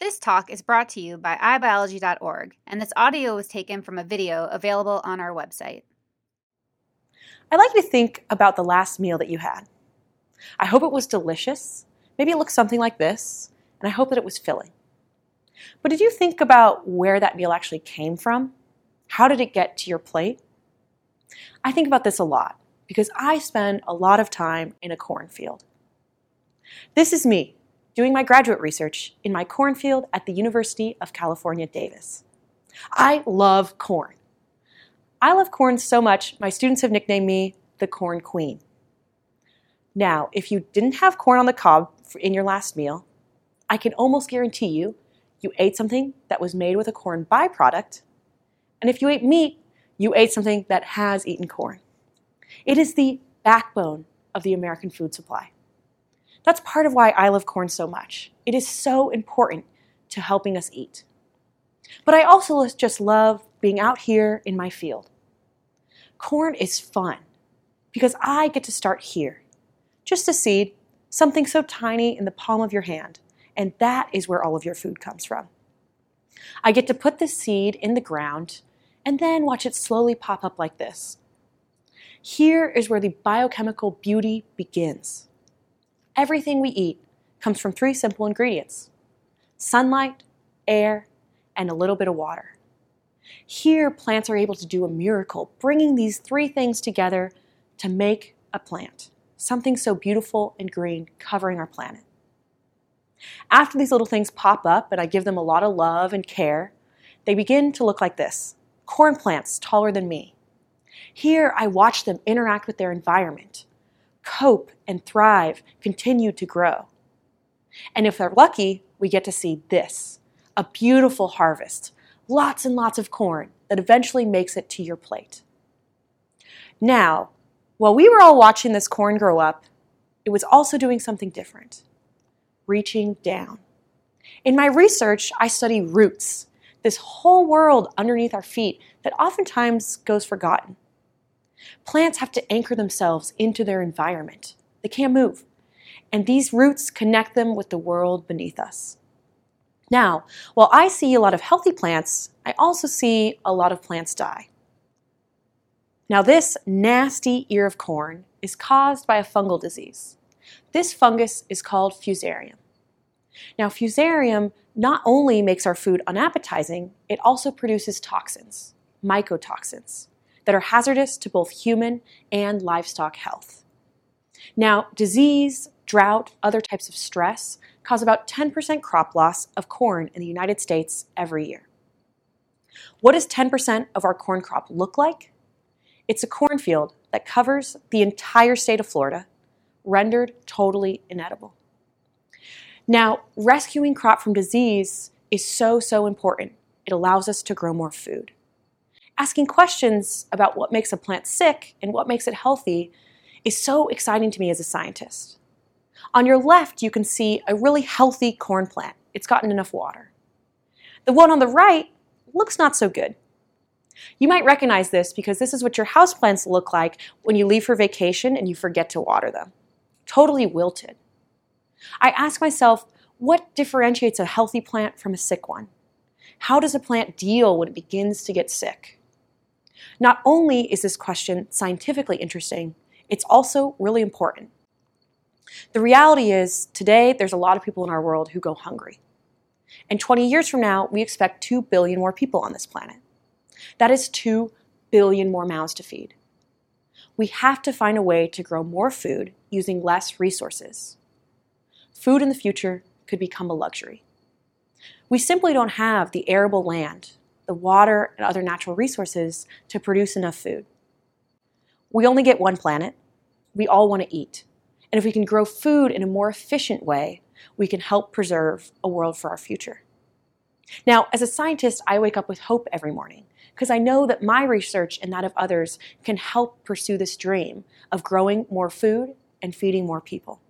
This talk is brought to you by iBiology.org, and this audio was taken from a video available on our website. I'd like you to think about the last meal that you had. I hope it was delicious. Maybe it looked something like this, and I hope that it was filling. But did you think about where that meal actually came from? How did it get to your plate? I think about this a lot because I spend a lot of time in a cornfield. This is me doing my graduate research in my cornfield at the University of California, Davis. I love corn. I love corn so much, my students have nicknamed me the Corn Queen. Now, if you didn't have corn on the cob in your last meal, I can almost guarantee you you ate something that was made with a corn byproduct. And if you ate meat, you ate something that has eaten corn. It is the backbone of the American food supply. That's part of why I love corn so much. It is so important to helping us eat. But I also just love being out here in my field. Corn is fun because I get to start here. Just a seed, something so tiny in the palm of your hand, and that is where all of your food comes from. I get to put the seed in the ground and then watch it slowly pop up like this. Here is where the biochemical beauty begins. Everything we eat comes from three simple ingredients sunlight, air, and a little bit of water. Here, plants are able to do a miracle, bringing these three things together to make a plant, something so beautiful and green covering our planet. After these little things pop up and I give them a lot of love and care, they begin to look like this corn plants taller than me. Here, I watch them interact with their environment, cope and thrive, continue to grow. And if they're lucky, we get to see this a beautiful harvest, lots and lots of corn that eventually makes it to your plate. Now, while we were all watching this corn grow up, it was also doing something different reaching down. In my research, I study roots, this whole world underneath our feet that oftentimes goes forgotten. Plants have to anchor themselves into their environment. They can't move. And these roots connect them with the world beneath us. Now, while I see a lot of healthy plants, I also see a lot of plants die. Now, this nasty ear of corn is caused by a fungal disease. This fungus is called fusarium. Now, fusarium not only makes our food unappetizing, it also produces toxins, mycotoxins that are hazardous to both human and livestock health. Now, disease, drought, other types of stress cause about 10% crop loss of corn in the United States every year. What does 10% of our corn crop look like? It's a cornfield that covers the entire state of Florida, rendered totally inedible. Now, rescuing crop from disease is so, so important. It allows us to grow more food asking questions about what makes a plant sick and what makes it healthy is so exciting to me as a scientist. On your left, you can see a really healthy corn plant. It's gotten enough water. The one on the right looks not so good. You might recognize this because this is what your houseplants look like when you leave for vacation and you forget to water them. Totally wilted. I ask myself, what differentiates a healthy plant from a sick one? How does a plant deal when it begins to get sick? Not only is this question scientifically interesting, it's also really important. The reality is, today there's a lot of people in our world who go hungry. And 20 years from now, we expect 2 billion more people on this planet. That is 2 billion more mouths to feed. We have to find a way to grow more food using less resources. Food in the future could become a luxury. We simply don't have the arable land the water, and other natural resources to produce enough food. We only get one planet. We all want to eat. And if we can grow food in a more efficient way, we can help preserve a world for our future. Now, as a scientist, I wake up with hope every morning because I know that my research and that of others can help pursue this dream of growing more food and feeding more people.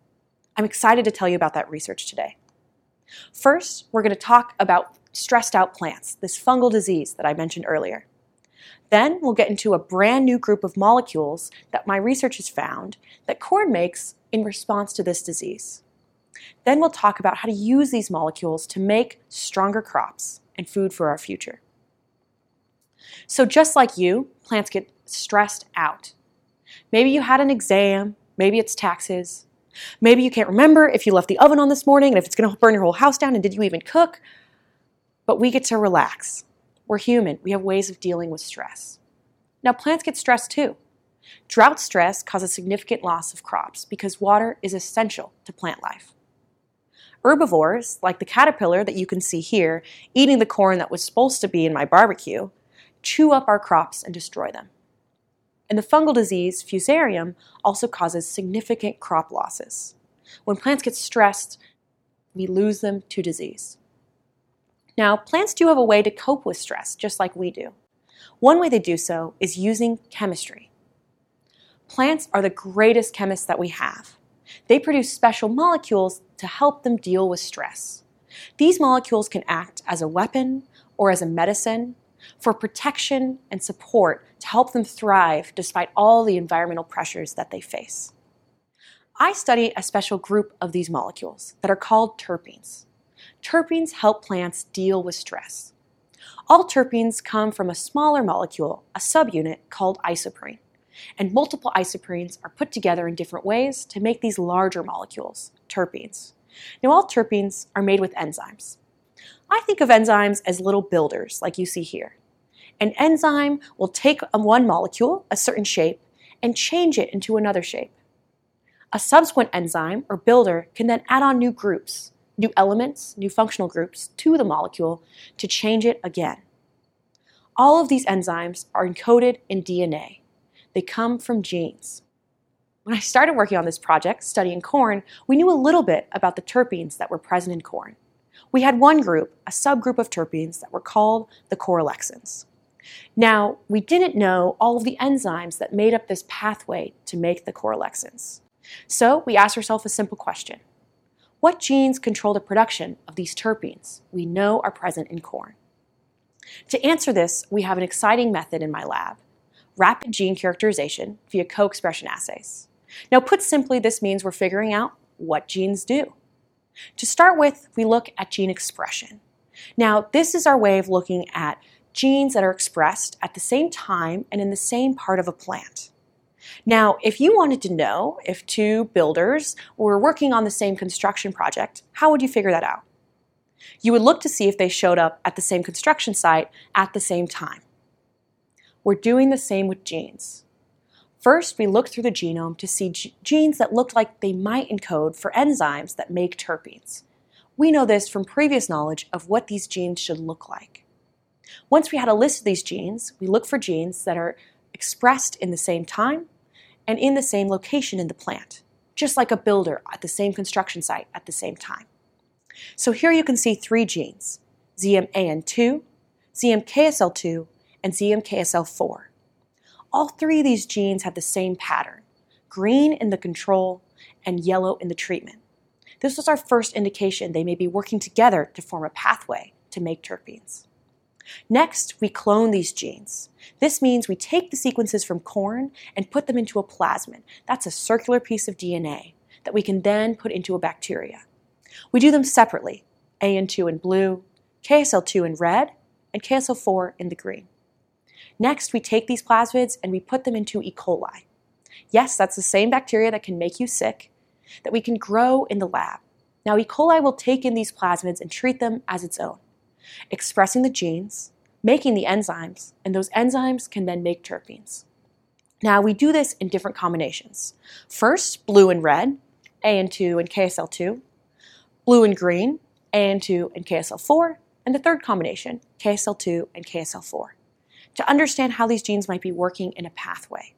I'm excited to tell you about that research today. First, we're going to talk about stressed out plants, this fungal disease that I mentioned earlier. Then we'll get into a brand new group of molecules that my research has found that corn makes in response to this disease. Then we'll talk about how to use these molecules to make stronger crops and food for our future. So, just like you, plants get stressed out. Maybe you had an exam, maybe it's taxes, maybe you can't remember if you left the oven on this morning and if it's going to burn your whole house down and did you even cook. But we get to relax. We're human, we have ways of dealing with stress. Now, plants get stressed too. Drought stress causes significant loss of crops because water is essential to plant life. Herbivores, like the caterpillar that you can see here, eating the corn that was supposed to be in my barbecue, chew up our crops and destroy them. And the fungal disease, fusarium, also causes significant crop losses. When plants get stressed, we lose them to disease. Now, plants do have a way to cope with stress, just like we do. One way they do so is using chemistry. Plants are the greatest chemists that we have. They produce special molecules to help them deal with stress. These molecules can act as a weapon or as a medicine for protection and support to help them thrive despite all the environmental pressures that they face. I study a special group of these molecules that are called terpenes. Terpenes help plants deal with stress. All terpenes come from a smaller molecule, a subunit called isoprene, and multiple isoprenes are put together in different ways to make these larger molecules, terpenes. Now, all terpenes are made with enzymes. I think of enzymes as little builders, like you see here. An enzyme will take one molecule, a certain shape, and change it into another shape. A subsequent enzyme or builder can then add on new groups, new elements, new functional groups to the molecule to change it again. All of these enzymes are encoded in DNA. They come from genes. When I started working on this project, studying corn, we knew a little bit about the terpenes that were present in corn we had one group, a subgroup of terpenes that were called the kauralexins. Now, we didn't know all of the enzymes that made up this pathway to make the kauralexins. So we asked ourselves a simple question. What genes control the production of these terpenes we know are present in corn? To answer this, we have an exciting method in my lab, rapid gene characterization via co-expression assays. Now, put simply, this means we're figuring out what genes do. To start with, we look at gene expression. Now, this is our way of looking at genes that are expressed at the same time and in the same part of a plant. Now, if you wanted to know if two builders were working on the same construction project, how would you figure that out? You would look to see if they showed up at the same construction site at the same time. We're doing the same with genes. First, we looked through the genome to see g- genes that looked like they might encode for enzymes that make terpenes. We know this from previous knowledge of what these genes should look like. Once we had a list of these genes, we look for genes that are expressed in the same time and in the same location in the plant, just like a builder at the same construction site at the same time. So here you can see three genes ZMAN2, ZMKSL2, and ZMKSL4 all three of these genes have the same pattern green in the control and yellow in the treatment. This was our first indication they may be working together to form a pathway to make terpenes. Next, we clone these genes. This means we take the sequences from corn and put them into a plasmid. That's a circular piece of DNA that we can then put into a bacteria. We do them separately AN2 in blue, KSL2 in red, and KSL4 in the green. Next, we take these plasmids and we put them into E. coli. Yes, that's the same bacteria that can make you sick that we can grow in the lab. Now, E. coli will take in these plasmids and treat them as its own, expressing the genes, making the enzymes, and those enzymes can then make terpenes. Now, we do this in different combinations. First, blue and red, AN2 and KSL2, blue and green, AN2 and KSL4, and the third combination, KSL2 and KSL4 to understand how these genes might be working in a pathway.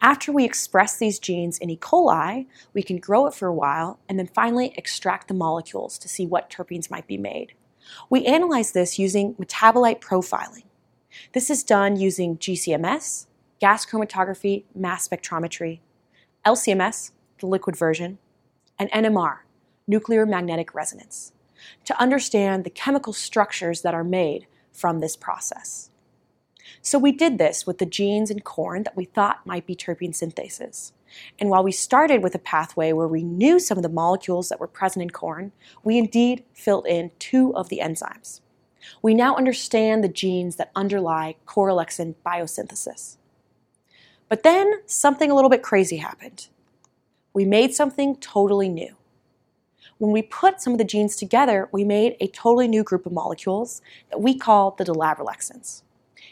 After we express these genes in E. coli, we can grow it for a while and then finally extract the molecules to see what terpenes might be made. We analyze this using metabolite profiling. This is done using GCMS, gas chromatography, mass spectrometry, LCMS, the liquid version, and NMR, nuclear magnetic resonance, to understand the chemical structures that are made from this process. So we did this with the genes in corn that we thought might be terpene synthases. And while we started with a pathway where we knew some of the molecules that were present in corn, we indeed filled in two of the enzymes. We now understand the genes that underlie kauralexin biosynthesis. But then something a little bit crazy happened. We made something totally new. When we put some of the genes together, we made a totally new group of molecules that we call the dolabralexins.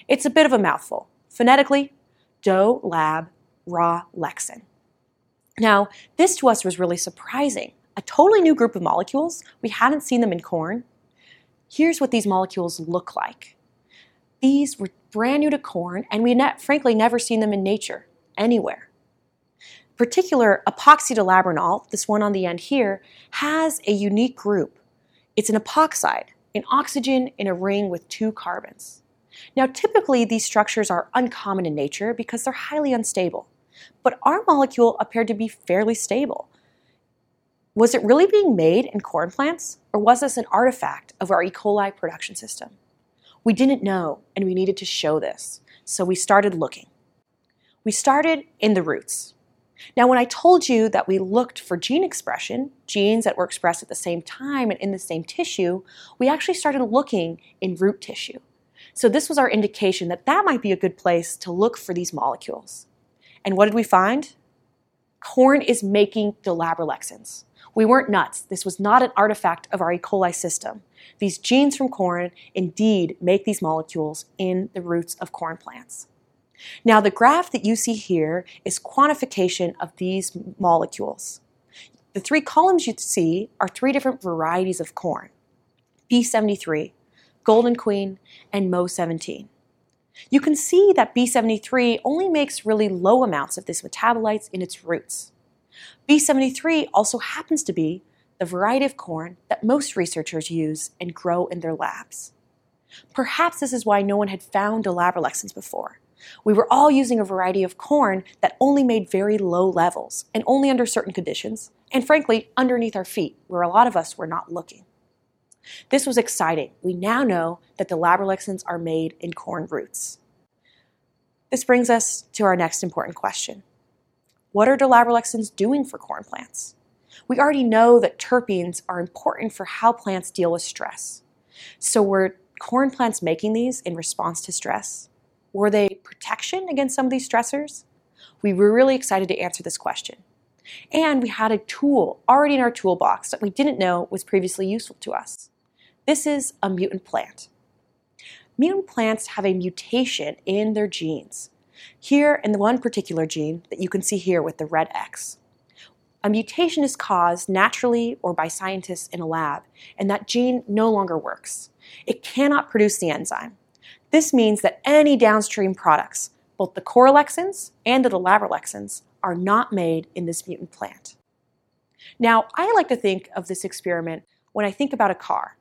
It's a bit of a mouthful. Phonetically, do lab raw lexin. Now, this to us was really surprising. A totally new group of molecules. We hadn't seen them in corn. Here's what these molecules look like. These were brand new to corn, and we ne- frankly never seen them in nature anywhere. Particular epoxydolabranol, this one on the end here, has a unique group. It's an epoxide, an oxygen in a ring with two carbons. Now, typically, these structures are uncommon in nature because they're highly unstable. But our molecule appeared to be fairly stable. Was it really being made in corn plants, or was this an artifact of our E. coli production system? We didn't know, and we needed to show this, so we started looking. We started in the roots. Now, when I told you that we looked for gene expression, genes that were expressed at the same time and in the same tissue, we actually started looking in root tissue. So, this was our indication that that might be a good place to look for these molecules. And what did we find? Corn is making dolabralexins. We weren't nuts. This was not an artifact of our E. coli system. These genes from corn indeed make these molecules in the roots of corn plants. Now, the graph that you see here is quantification of these molecules. The three columns you see are three different varieties of corn B73, Golden Queen, and Mo 17 you can see that B73 only makes really low amounts of this metabolites in its roots. B73 also happens to be the variety of corn that most researchers use and grow in their labs. Perhaps this is why no one had found dolabralexins before. We were all using a variety of corn that only made very low levels and only under certain conditions, and frankly, underneath our feet, where a lot of us were not looking. This was exciting. We now know that dolabralexins are made in corn roots. This brings us to our next important question. What are dolabralexins doing for corn plants? We already know that terpenes are important for how plants deal with stress. So were corn plants making these in response to stress? Were they protection against some of these stressors? We were really excited to answer this question. And we had a tool already in our toolbox that we didn't know was previously useful to us. This is a mutant plant. Mutant plants have a mutation in their genes. Here in the one particular gene that you can see here with the red X. A mutation is caused naturally or by scientists in a lab, and that gene no longer works. It cannot produce the enzyme. This means that any downstream products, both the kauralexins and the dolabralexins, are not made in this mutant plant. Now, I like to think of this experiment when I think about a car.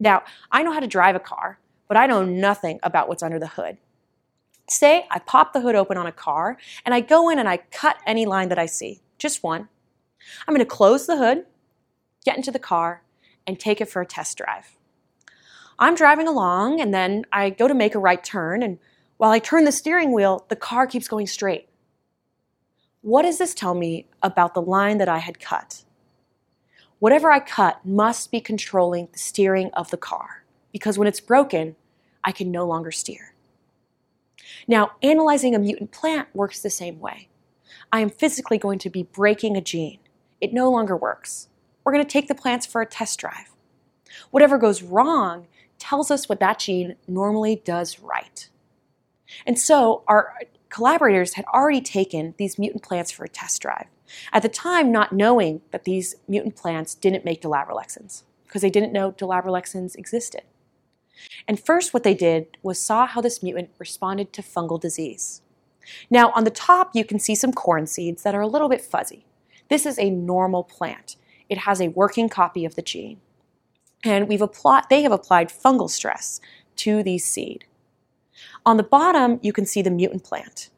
Now, I know how to drive a car, but I know nothing about what's under the hood. Say I pop the hood open on a car and I go in and I cut any line that I see, just one. I'm going to close the hood, get into the car, and take it for a test drive. I'm driving along and then I go to make a right turn, and while I turn the steering wheel, the car keeps going straight. What does this tell me about the line that I had cut? Whatever I cut must be controlling the steering of the car because when it's broken, I can no longer steer. Now, analyzing a mutant plant works the same way. I am physically going to be breaking a gene. It no longer works. We're going to take the plants for a test drive. Whatever goes wrong tells us what that gene normally does right. And so our collaborators had already taken these mutant plants for a test drive. At the time, not knowing that these mutant plants didn't make dolabralexins because they didn't know dolabralexins existed. And first, what they did was saw how this mutant responded to fungal disease. Now, on the top, you can see some corn seeds that are a little bit fuzzy. This is a normal plant. It has a working copy of the gene. And we've applied, they have applied fungal stress to these seed. On the bottom, you can see the mutant plant.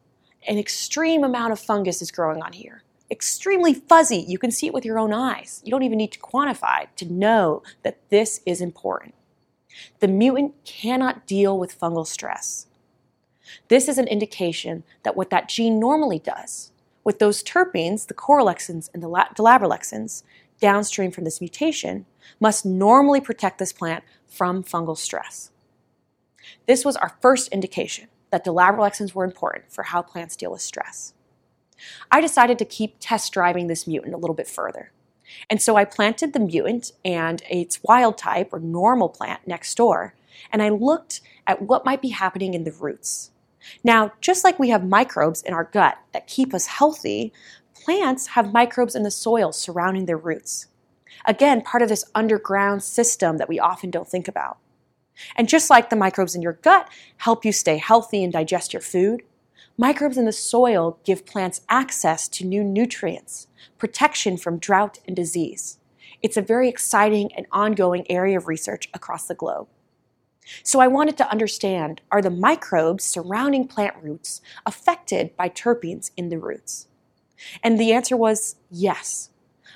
An extreme amount of fungus is growing on here. Extremely fuzzy. You can see it with your own eyes. You don't even need to quantify to know that this is important. The mutant cannot deal with fungal stress. This is an indication that what that gene normally does, with those terpenes, the kauralexins and the dolabralexins, downstream from this mutation, must normally protect this plant from fungal stress. This was our first indication that dolabralexins were important for how plants deal with stress. I decided to keep test driving this mutant a little bit further. And so I planted the mutant and its wild type or normal plant next door, and I looked at what might be happening in the roots. Now, just like we have microbes in our gut that keep us healthy, plants have microbes in the soil surrounding their roots. Again, part of this underground system that we often don't think about. And just like the microbes in your gut help you stay healthy and digest your food, microbes in the soil give plants access to new nutrients, protection from drought and disease. It's a very exciting and ongoing area of research across the globe. So I wanted to understand are the microbes surrounding plant roots affected by terpenes in the roots? And the answer was yes.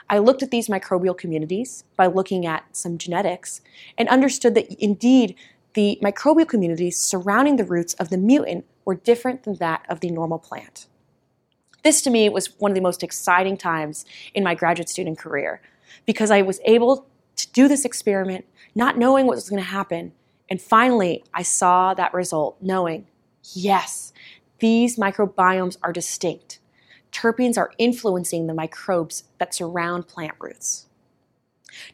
I looked at these microbial communities by looking at some genetics and understood that indeed the microbial communities surrounding the roots of the mutant were different than that of the normal plant. This to me was one of the most exciting times in my graduate student career because I was able to do this experiment not knowing what was going to happen. And finally, I saw that result knowing, yes, these microbiomes are distinct terpenes are influencing the microbes that surround plant roots.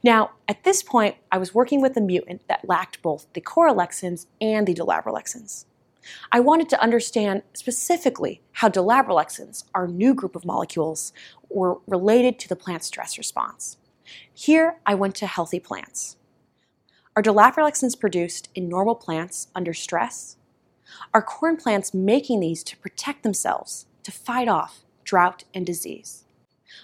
Now, at this point, I was working with a mutant that lacked both the kauralexins and the dolabralexins. I wanted to understand specifically how dolabralexins, our new group of molecules, were related to the plant stress response. Here, I went to healthy plants. Are dolabralexins produced in normal plants under stress? Are corn plants making these to protect themselves, to fight off drought, and disease.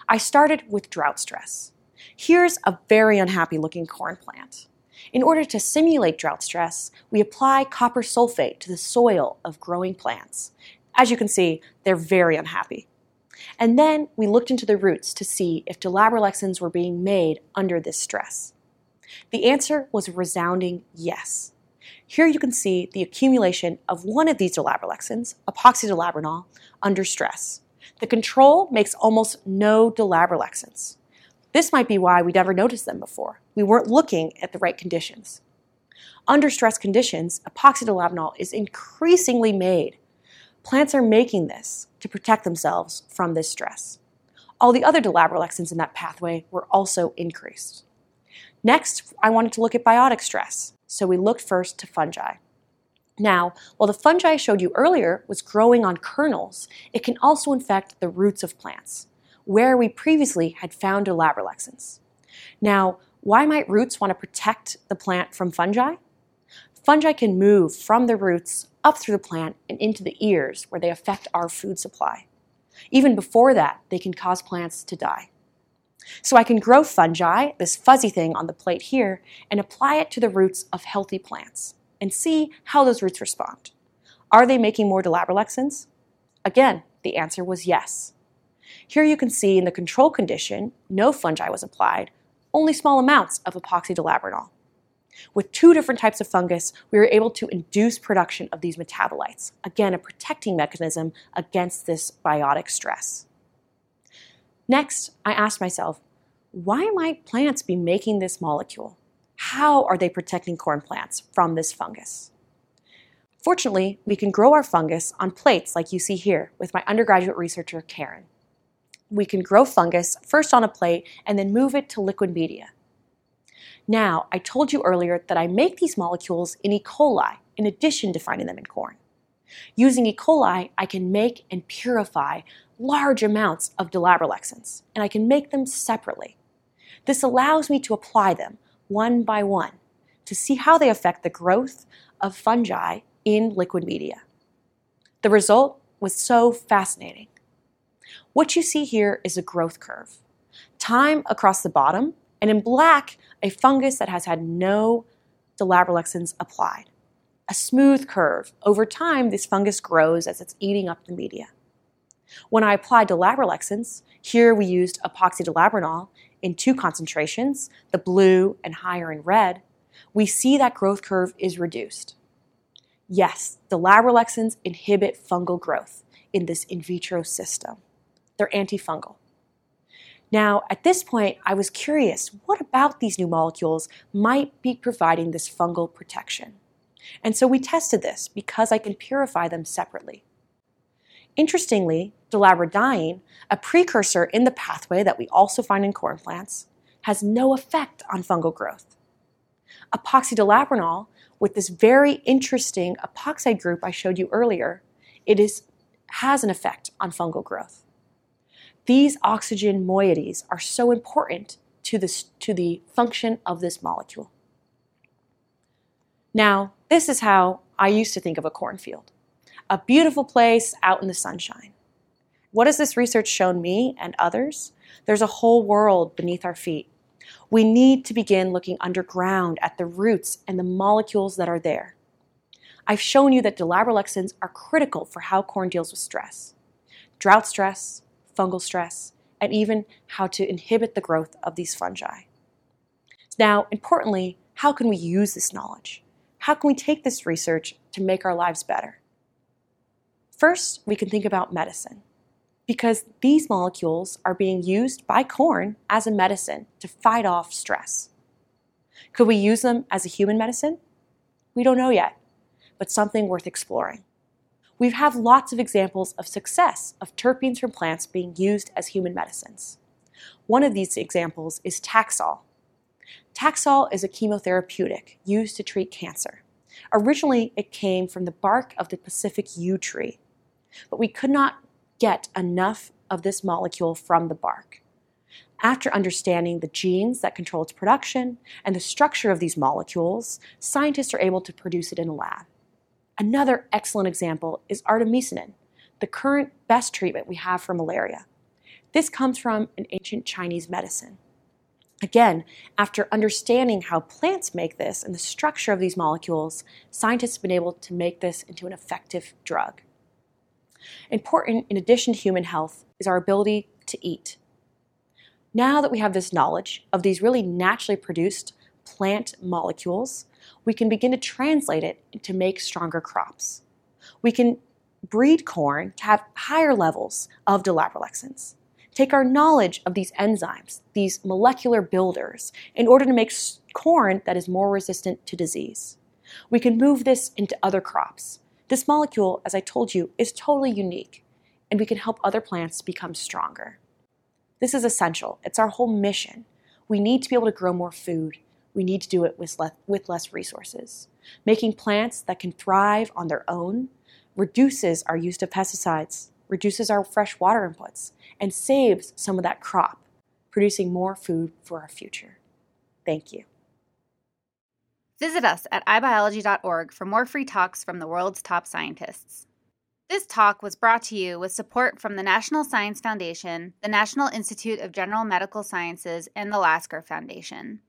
I started with drought stress. Here's a very unhappy looking corn plant. In order to simulate drought stress, we apply copper sulfate to the soil of growing plants. As you can see, they're very unhappy. And then we looked into the roots to see if dolabralexins were being made under this stress. The answer was a resounding yes. Here you can see the accumulation of one of these dolabralexins, epoxydolabranol, under stress. The control makes almost no dolabralexins. This might be why we never noticed them before. We weren't looking at the right conditions. Under stress conditions, epoxydolabranol is increasingly made. Plants are making this to protect themselves from this stress. All the other dolabralexins in that pathway were also increased. Next, I wanted to look at biotic stress, so we looked first to fungi. Now, while the fungi I showed you earlier was growing on kernels, it can also infect the roots of plants, where we previously had found dolabralexins. Now, why might roots want to protect the plant from fungi? Fungi can move from the roots up through the plant and into the ears where they affect our food supply. Even before that, they can cause plants to die. So I can grow fungi, this fuzzy thing on the plate here, and apply it to the roots of healthy plants and see how those roots respond. Are they making more dolabralexins? Again, the answer was yes. Here you can see in the control condition, no fungi was applied, only small amounts of epoxy dolabranol. With two different types of fungus, we were able to induce production of these metabolites, again, a protecting mechanism against this biotic stress. Next, I asked myself, why might plants be making this molecule? how are they protecting corn plants from this fungus? Fortunately, we can grow our fungus on plates like you see here with my undergraduate researcher, Karen. We can grow fungus first on a plate and then move it to liquid media. Now, I told you earlier that I make these molecules in E. coli in addition to finding them in corn. Using E. coli, I can make and purify large amounts of dolabralexins, and I can make them separately. This allows me to apply them one by one to see how they affect the growth of fungi in liquid media. The result was so fascinating. What you see here is a growth curve. Time across the bottom, and in black, a fungus that has had no dolabralexins applied. A smooth curve. Over time, this fungus grows as it's eating up the media. When I applied dolabralexins, here we used epoxydolabranol in two concentrations, the blue and higher in red, we see that growth curve is reduced. Yes, the dolabralexins inhibit fungal growth in this in vitro system. They're antifungal. Now, at this point, I was curious what about these new molecules might be providing this fungal protection? And so we tested this because I can purify them separately. Interestingly, dolabradiene, a precursor in the pathway that we also find in corn plants, has no effect on fungal growth. Epoxydolabranol, with this very interesting epoxide group I showed you earlier, it is, has an effect on fungal growth. These oxygen moieties are so important to, this, to the function of this molecule. Now, this is how I used to think of a cornfield a beautiful place out in the sunshine. What has this research shown me and others? There's a whole world beneath our feet. We need to begin looking underground at the roots and the molecules that are there. I've shown you that dolabralexins are critical for how corn deals with stress drought stress, fungal stress, and even how to inhibit the growth of these fungi. Now, importantly, how can we use this knowledge? How can we take this research to make our lives better? First, we can think about medicine because these molecules are being used by corn as a medicine to fight off stress. Could we use them as a human medicine? We don't know yet, but something worth exploring. We have lots of examples of success of terpenes from plants being used as human medicines. One of these examples is Taxol. Taxol is a chemotherapeutic used to treat cancer. Originally, it came from the bark of the Pacific yew tree, but we could not get enough of this molecule from the bark. After understanding the genes that control its production and the structure of these molecules, scientists are able to produce it in a lab. Another excellent example is artemisinin, the current best treatment we have for malaria. This comes from an ancient Chinese medicine. Again, after understanding how plants make this and the structure of these molecules, scientists have been able to make this into an effective drug. Important, in addition to human health, is our ability to eat. Now that we have this knowledge of these really naturally produced plant molecules, we can begin to translate it to make stronger crops. We can breed corn to have higher levels of dolabralexins. Take our knowledge of these enzymes, these molecular builders, in order to make corn that is more resistant to disease. We can move this into other crops. This molecule, as I told you, is totally unique, and we can help other plants become stronger. This is essential. It's our whole mission. We need to be able to grow more food. We need to do it with less, with less resources. Making plants that can thrive on their own reduces our use of pesticides, reduces our fresh water inputs, and saves some of that crop, producing more food for our future. Thank you. Visit us at ibiology.org for more free talks from the world's top scientists. This talk was brought to you with support from the National Science Foundation, the National Institute of General Medical Sciences, and the Lasker Foundation.